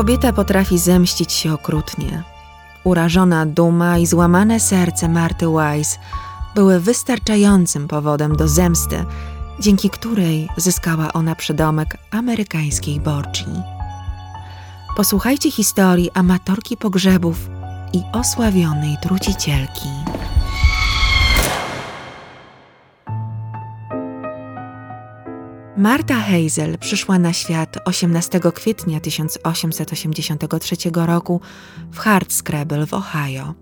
Kobieta potrafi zemścić się okrutnie. Urażona duma i złamane serce Marty Wise były wystarczającym powodem do zemsty, dzięki której zyskała ona przydomek amerykańskiej Borgi. Posłuchajcie historii amatorki pogrzebów i osławionej trucicielki. Marta Hazel przyszła na świat 18 kwietnia 1883 roku w Hardscrabble w Ohio.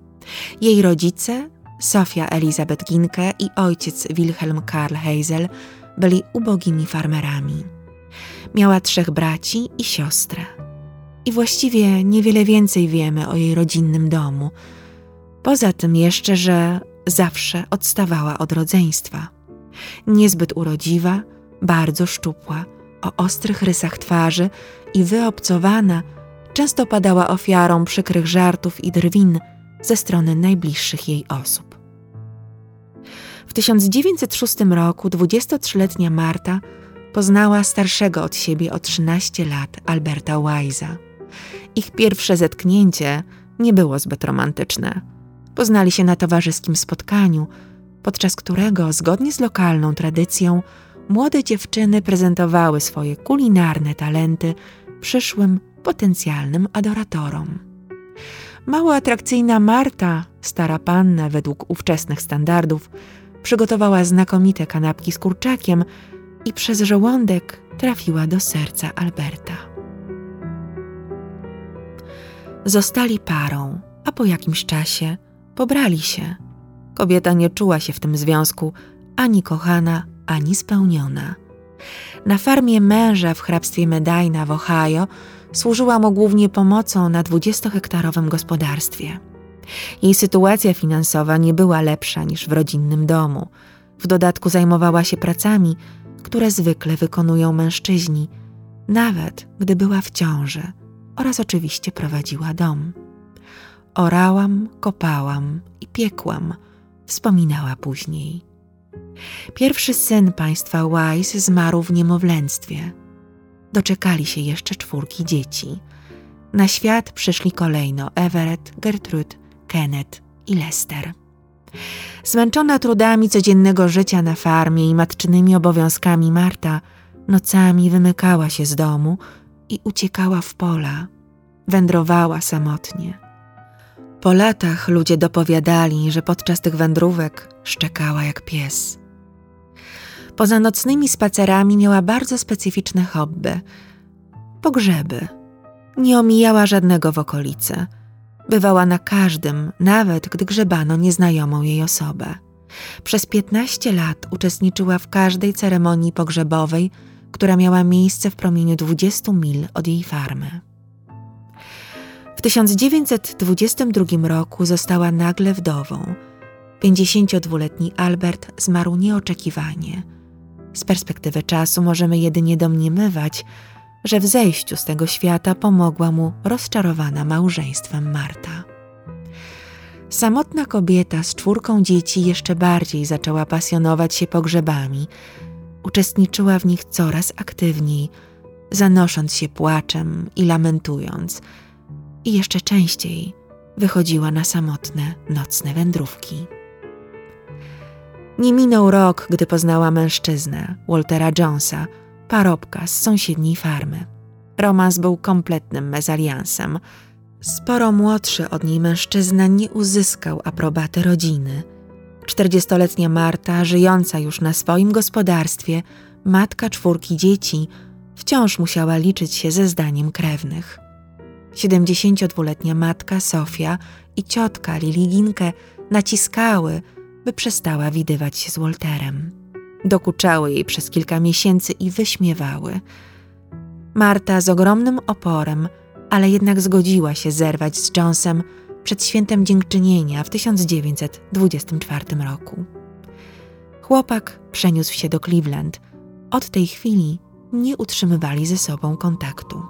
Jej rodzice, Sofia Elizabeth Ginke i ojciec Wilhelm Karl Hazel, byli ubogimi farmerami. Miała trzech braci i siostrę. I właściwie niewiele więcej wiemy o jej rodzinnym domu. Poza tym jeszcze, że zawsze odstawała od rodzeństwa. Niezbyt urodziwa, bardzo szczupła, o ostrych rysach twarzy i wyobcowana, często padała ofiarą przykrych żartów i drwin ze strony najbliższych jej osób. W 1906 roku 23-letnia Marta poznała starszego od siebie o 13 lat Alberta Wise'a. Ich pierwsze zetknięcie nie było zbyt romantyczne. Poznali się na towarzyskim spotkaniu, podczas którego, zgodnie z lokalną tradycją, młode dziewczyny prezentowały swoje kulinarne talenty przyszłym potencjalnym adoratorom. Mało atrakcyjna Marta, stara panna według ówczesnych standardów, przygotowała znakomite kanapki z kurczakiem i przez żołądek trafiła do serca Alberta. Zostali parą, a po jakimś czasie pobrali się. Kobieta nie czuła się w tym związku ani kochana, ani spełniona. Na farmie męża w hrabstwie Medina w Ohio służyła mu głównie pomocą na 20-hektarowym gospodarstwie. Jej sytuacja finansowa nie była lepsza niż w rodzinnym domu. W dodatku zajmowała się pracami, które zwykle wykonują mężczyźni, nawet gdy była w ciąży oraz oczywiście prowadziła dom. Orałam, kopałam i piekłam, wspominała później. Pierwszy syn państwa Wise zmarł w niemowlęctwie. Doczekali się jeszcze czwórki dzieci. Na świat przyszli kolejno Everett, Gertrude, Kenneth i Lester. Zmęczona trudami codziennego życia na farmie i matczynymi obowiązkami Marta nocami wymykała się z domu i uciekała w pola. Wędrowała samotnie. Po latach ludzie dopowiadali, że podczas tych wędrówek szczekała jak pies. Poza nocnymi spacerami miała bardzo specyficzne hobby pogrzeby. Nie omijała żadnego w okolicy. Bywała na każdym, nawet gdy grzebano nieznajomą jej osobę. Przez 15 lat uczestniczyła w każdej ceremonii pogrzebowej, która miała miejsce w promieniu 20 mil od jej farmy. W 1922 roku została nagle wdową. 52-letni Albert zmarł nieoczekiwanie. Z perspektywy czasu możemy jedynie domniemywać, że w zejściu z tego świata pomogła mu rozczarowana małżeństwem Marta. Samotna kobieta z czwórką dzieci jeszcze bardziej zaczęła pasjonować się pogrzebami. Uczestniczyła w nich coraz aktywniej, zanosząc się płaczem i lamentując, i jeszcze częściej wychodziła na samotne nocne wędrówki. Nie minął rok, gdy poznała mężczyznę, Waltera Jonesa, parobka z sąsiedniej farmy. Romans był kompletnym mezaliansem. Sporo młodszy od niej mężczyzna nie uzyskał aprobaty rodziny. Czterdziestoletnia Marta, żyjąca już na swoim gospodarstwie, matka czwórki dzieci, wciąż musiała liczyć się ze zdaniem krewnych. 72-letnia matka Sofia i ciotka Liliginkę naciskały, by przestała widywać się z Walterem. Dokuczały jej przez kilka miesięcy i wyśmiewały. Marta z ogromnym oporem, ale jednak zgodziła się zerwać z Jonesem przed świętem dziękczynienia w 1924 roku. Chłopak przeniósł się do Cleveland. Od tej chwili nie utrzymywali ze sobą kontaktu.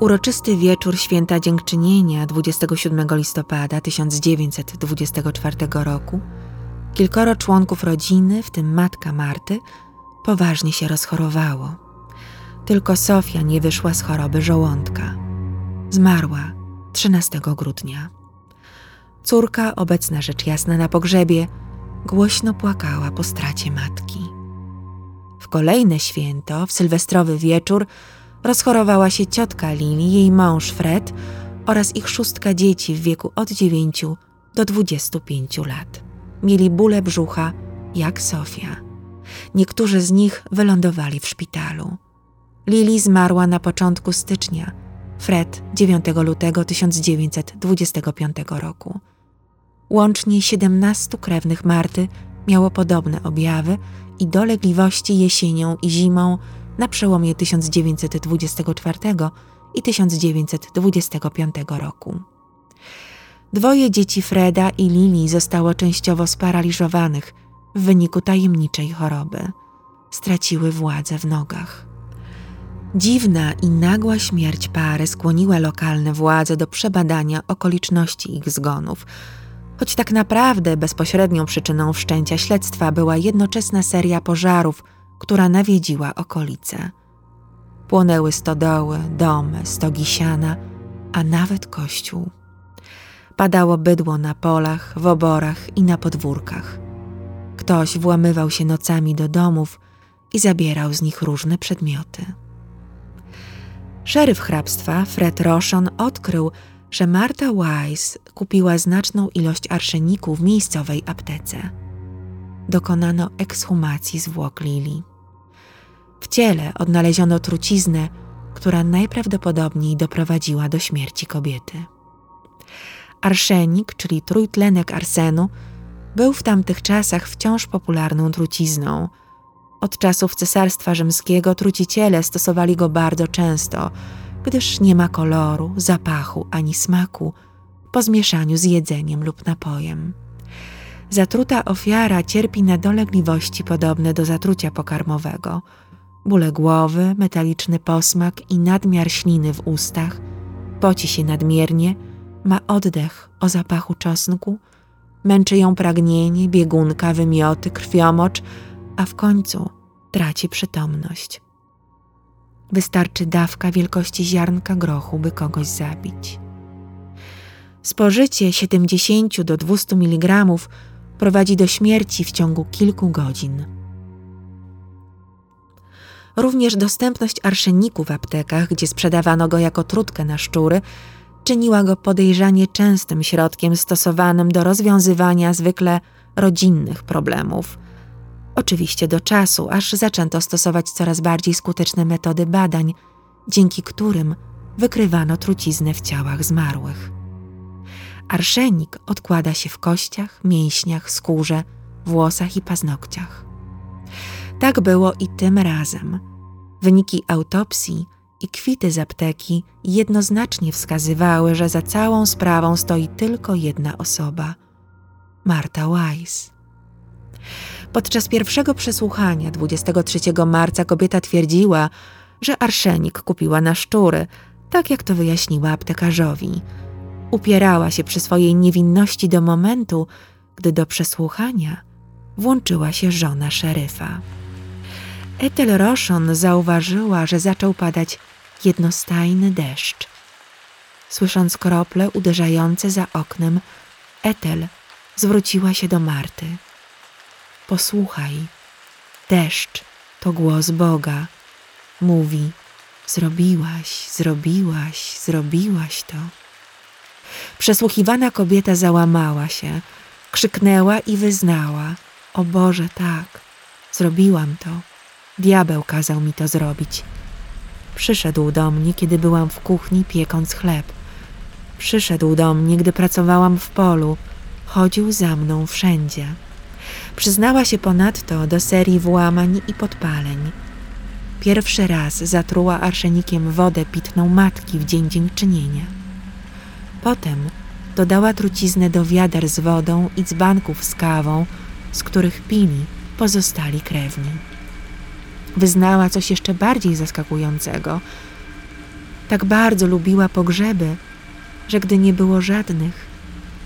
Uroczysty wieczór święta dziękczynienia 27 listopada 1924 roku kilkoro członków rodziny, w tym matka Marty, poważnie się rozchorowało. Tylko Sofia nie wyszła z choroby żołądka. Zmarła 13 grudnia. Córka, obecna rzecz jasna na pogrzebie, głośno płakała po stracie matki. W kolejne święto, w sylwestrowy wieczór, rozchorowała się ciotka Lili, jej mąż Fred oraz ich szóstka dzieci w wieku od 9 do 25 lat. Mieli bóle brzucha, jak Sofia. Niektórzy z nich wylądowali w szpitalu. Lili zmarła na początku stycznia, Fred 9 lutego 1925 roku. Łącznie 17 krewnych Marty miało podobne objawy i dolegliwości jesienią i zimą na przełomie 1924 i 1925 roku. Dwoje dzieci Freda i Lili zostało częściowo sparaliżowanych w wyniku tajemniczej choroby. Straciły władzę w nogach. Dziwna i nagła śmierć pary skłoniła lokalne władze do przebadania okoliczności ich zgonów, choć tak naprawdę bezpośrednią przyczyną wszczęcia śledztwa była jednoczesna seria pożarów, która nawiedziła okolice. Płonęły stodoły, domy, stogi siana, a nawet kościół. Padało bydło na polach, w oborach i na podwórkach. Ktoś włamywał się nocami do domów i zabierał z nich różne przedmioty. Szeryf hrabstwa, Fred Roshon, odkrył, że Marta Wise kupiła znaczną ilość arszeniku w miejscowej aptece. Dokonano ekshumacji zwłok Lili. W ciele odnaleziono truciznę, która najprawdopodobniej doprowadziła do śmierci kobiety. Arszenik, czyli trójtlenek arsenu, był w tamtych czasach wciąż popularną trucizną. Od czasów Cesarstwa Rzymskiego truciciele stosowali go bardzo często, gdyż nie ma koloru, zapachu ani smaku po zmieszaniu z jedzeniem lub napojem. Zatruta ofiara cierpi na dolegliwości podobne do zatrucia pokarmowego. Bóle głowy, metaliczny posmak i nadmiar śliny w ustach, poci się nadmiernie, ma oddech o zapachu czosnku, męczy ją pragnienie, biegunka, wymioty, krwiomocz, a w końcu traci przytomność. Wystarczy dawka wielkości ziarnka grochu, by kogoś zabić. Spożycie 70 do 200 mg prowadzi do śmierci w ciągu kilku godzin. Również dostępność arszeniku w aptekach, gdzie sprzedawano go jako trutkę na szczury, czyniła go podejrzanie częstym środkiem stosowanym do rozwiązywania zwykle rodzinnych problemów. Oczywiście do czasu, aż zaczęto stosować coraz bardziej skuteczne metody badań, dzięki którym wykrywano truciznę w ciałach zmarłych. Arszenik odkłada się w kościach, mięśniach, skórze, włosach i paznokciach. Tak było i tym razem. Wyniki autopsji i kwity z apteki jednoznacznie wskazywały, że za całą sprawą stoi tylko jedna osoba Marta Weiss. Podczas pierwszego przesłuchania 23 marca kobieta twierdziła, że arszenik kupiła na szczury, tak jak to wyjaśniła aptekarzowi. Upierała się przy swojej niewinności do momentu, gdy do przesłuchania włączyła się żona szeryfa. Ethel Rochon zauważyła, że zaczął padać jednostajny deszcz. Słysząc krople uderzające za oknem, Ethel zwróciła się do Marty. Posłuchaj, deszcz to głos Boga. Mówi: Zrobiłaś, zrobiłaś, zrobiłaś to. Przesłuchiwana kobieta załamała się, krzyknęła i wyznała: O Boże, tak, zrobiłam to. Diabeł kazał mi to zrobić. Przyszedł do mnie, kiedy byłam w kuchni piekąc chleb. Przyszedł do mnie, gdy pracowałam w polu. Chodził za mną wszędzie. Przyznała się ponadto do serii włamań i podpaleń. Pierwszy raz zatruła arszenikiem wodę pitną matki w dzień dziękczynienia. Potem dodała truciznę do wiader z wodą i dzbanków z kawą, z których pili pozostali krewni wyznała coś jeszcze bardziej zaskakującego. Tak bardzo lubiła pogrzeby, że gdy nie było żadnych,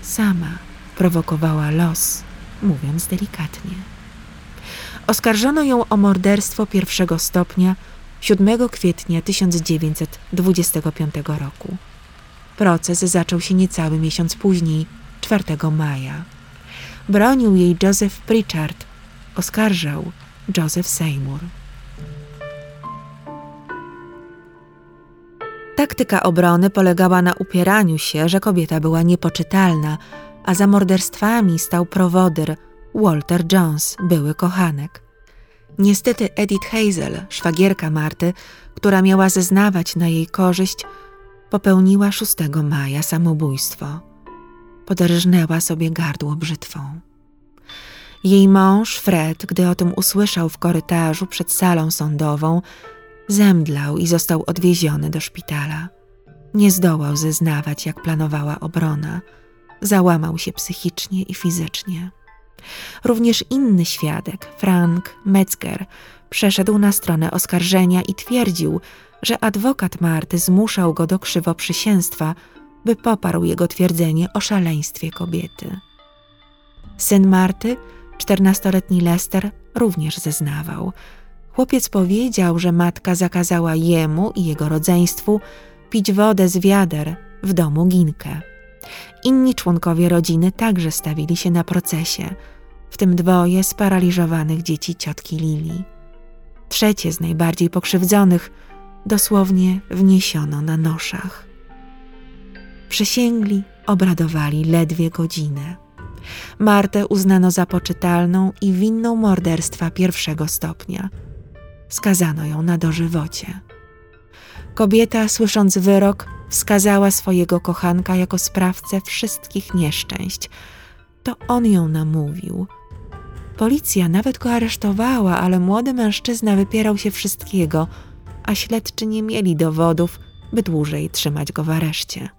sama prowokowała los, mówiąc delikatnie. Oskarżono ją o morderstwo pierwszego stopnia 7 kwietnia 1925 roku. Proces zaczął się niecały miesiąc później, 4 maja. Bronił jej Joseph Pritchard, oskarżał Joseph Seymour. Taktyka obrony polegała na upieraniu się, że kobieta była niepoczytalna, a za morderstwami stał prowodyr Walter Jones, były kochanek. Niestety Edith Hazel, szwagierka Marty, która miała zeznawać na jej korzyść, popełniła 6 maja samobójstwo. Poderżnęła sobie gardło brzytwą. Jej mąż, Fred, gdy o tym usłyszał w korytarzu przed salą sądową, zemdlał i został odwieziony do szpitala. Nie zdołał zeznawać, jak planowała obrona. Załamał się psychicznie i fizycznie. Również inny świadek, Frank Metzger, przeszedł na stronę oskarżenia i twierdził, że adwokat Marty zmuszał go do krzywoprzysięstwa, by poparł jego twierdzenie o szaleństwie kobiety. Syn Marty, czternastoletni Lester, również zeznawał. Chłopiec powiedział, że matka zakazała jemu i jego rodzeństwu pić wodę z wiader w domu Ginkę. Inni członkowie rodziny także stawili się na procesie, w tym dwoje sparaliżowanych dzieci ciotki Lili. Trzecie z najbardziej pokrzywdzonych dosłownie wniesiono na noszach. Przysięgli, obradowali ledwie godzinę. Martę uznano za poczytalną i winną morderstwa pierwszego stopnia. Skazano ją na dożywocie. Kobieta, słysząc wyrok, wskazała swojego kochanka jako sprawcę wszystkich nieszczęść. To on ją namówił. Policja nawet go aresztowała, ale młody mężczyzna wypierał się wszystkiego, a śledczy nie mieli dowodów, by dłużej trzymać go w areszcie.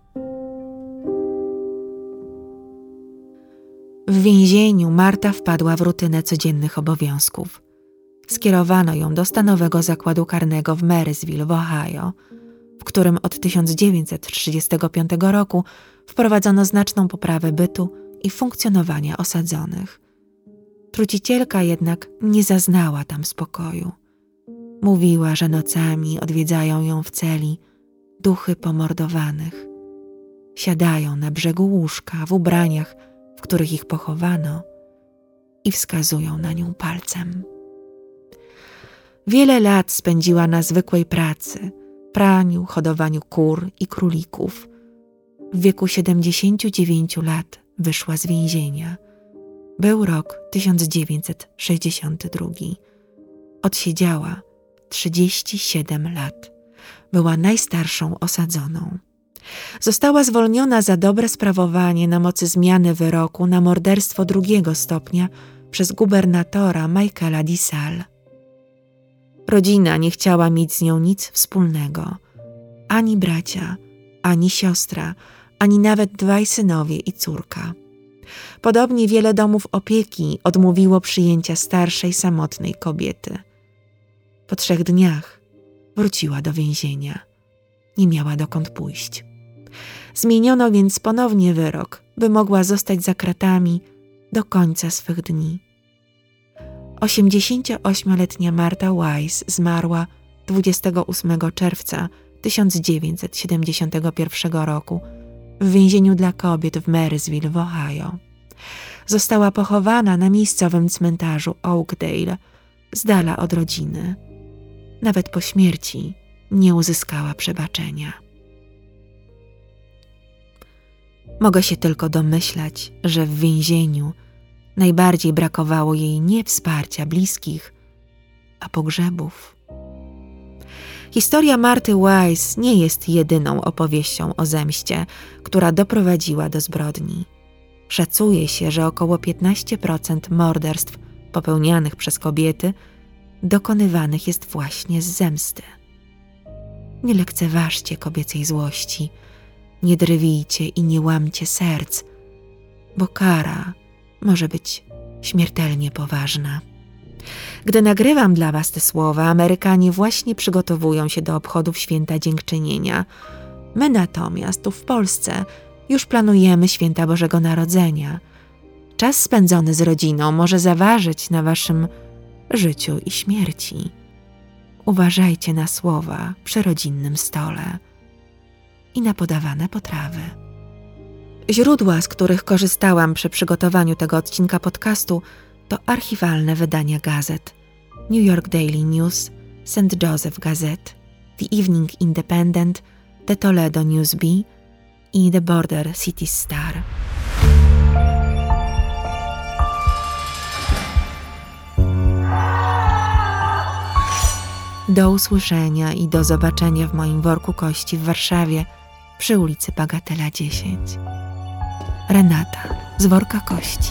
W więzieniu Marta wpadła w rutynę codziennych obowiązków. Skierowano ją do stanowego zakładu karnego w Marysville w Ohio, w którym od 1935 roku wprowadzono znaczną poprawę bytu i funkcjonowania osadzonych. Trucicielka jednak nie zaznała tam spokoju. Mówiła, że nocami odwiedzają ją w celi duchy pomordowanych. Siadają na brzegu łóżka w ubraniach, w których ich pochowano, i wskazują na nią palcem. Wiele lat spędziła na zwykłej pracy, praniu, hodowaniu kur i królików. W wieku 79 lat wyszła z więzienia. Był rok 1962. Odsiedziała 37 lat. Była najstarszą osadzoną. Została zwolniona za dobre sprawowanie na mocy zmiany wyroku na morderstwo drugiego stopnia przez gubernatora Michaela Dissal. Rodzina nie chciała mieć z nią nic wspólnego. Ani bracia, ani siostra, ani nawet dwaj synowie i córka. Podobnie wiele domów opieki odmówiło przyjęcia starszej, samotnej kobiety. Po trzech dniach wróciła do więzienia. Nie miała dokąd pójść. Zmieniono więc ponownie wyrok, by mogła zostać za kratami do końca swych dni. 88-letnia Marta Weiss zmarła 28 czerwca 1971 roku w więzieniu dla kobiet w Marysville w Ohio. Została pochowana na miejscowym cmentarzu Oakdale, z dala od rodziny. Nawet po śmierci nie uzyskała przebaczenia. Mogę się tylko domyślać, że w więzieniu najbardziej brakowało jej nie wsparcia bliskich, a pogrzebów. Historia Marty Wise nie jest jedyną opowieścią o zemście, która doprowadziła do zbrodni. Szacuje się, że około 15% morderstw popełnianych przez kobiety dokonywanych jest właśnie z zemsty. Nie lekceważcie kobiecej złości, nie drwijcie i nie łamcie serc, bo kara może być śmiertelnie poważna. Gdy nagrywam dla Was te słowa, Amerykanie właśnie przygotowują się do obchodów święta dziękczynienia. My natomiast tu w Polsce już planujemy święta Bożego Narodzenia. Czas spędzony z rodziną może zaważyć na Waszym życiu i śmierci. Uważajcie na słowa przy rodzinnym stole i na podawane potrawy. Źródła, z których korzystałam przy przygotowaniu tego odcinka podcastu, to archiwalne wydania gazet New York Daily News, St. Joseph Gazette, The Evening Independent, The Toledo Newsbee i The Border City Star. Do usłyszenia i do zobaczenia w moim worku kości w Warszawie przy ulicy Bagatela 10. Renata z worka kości.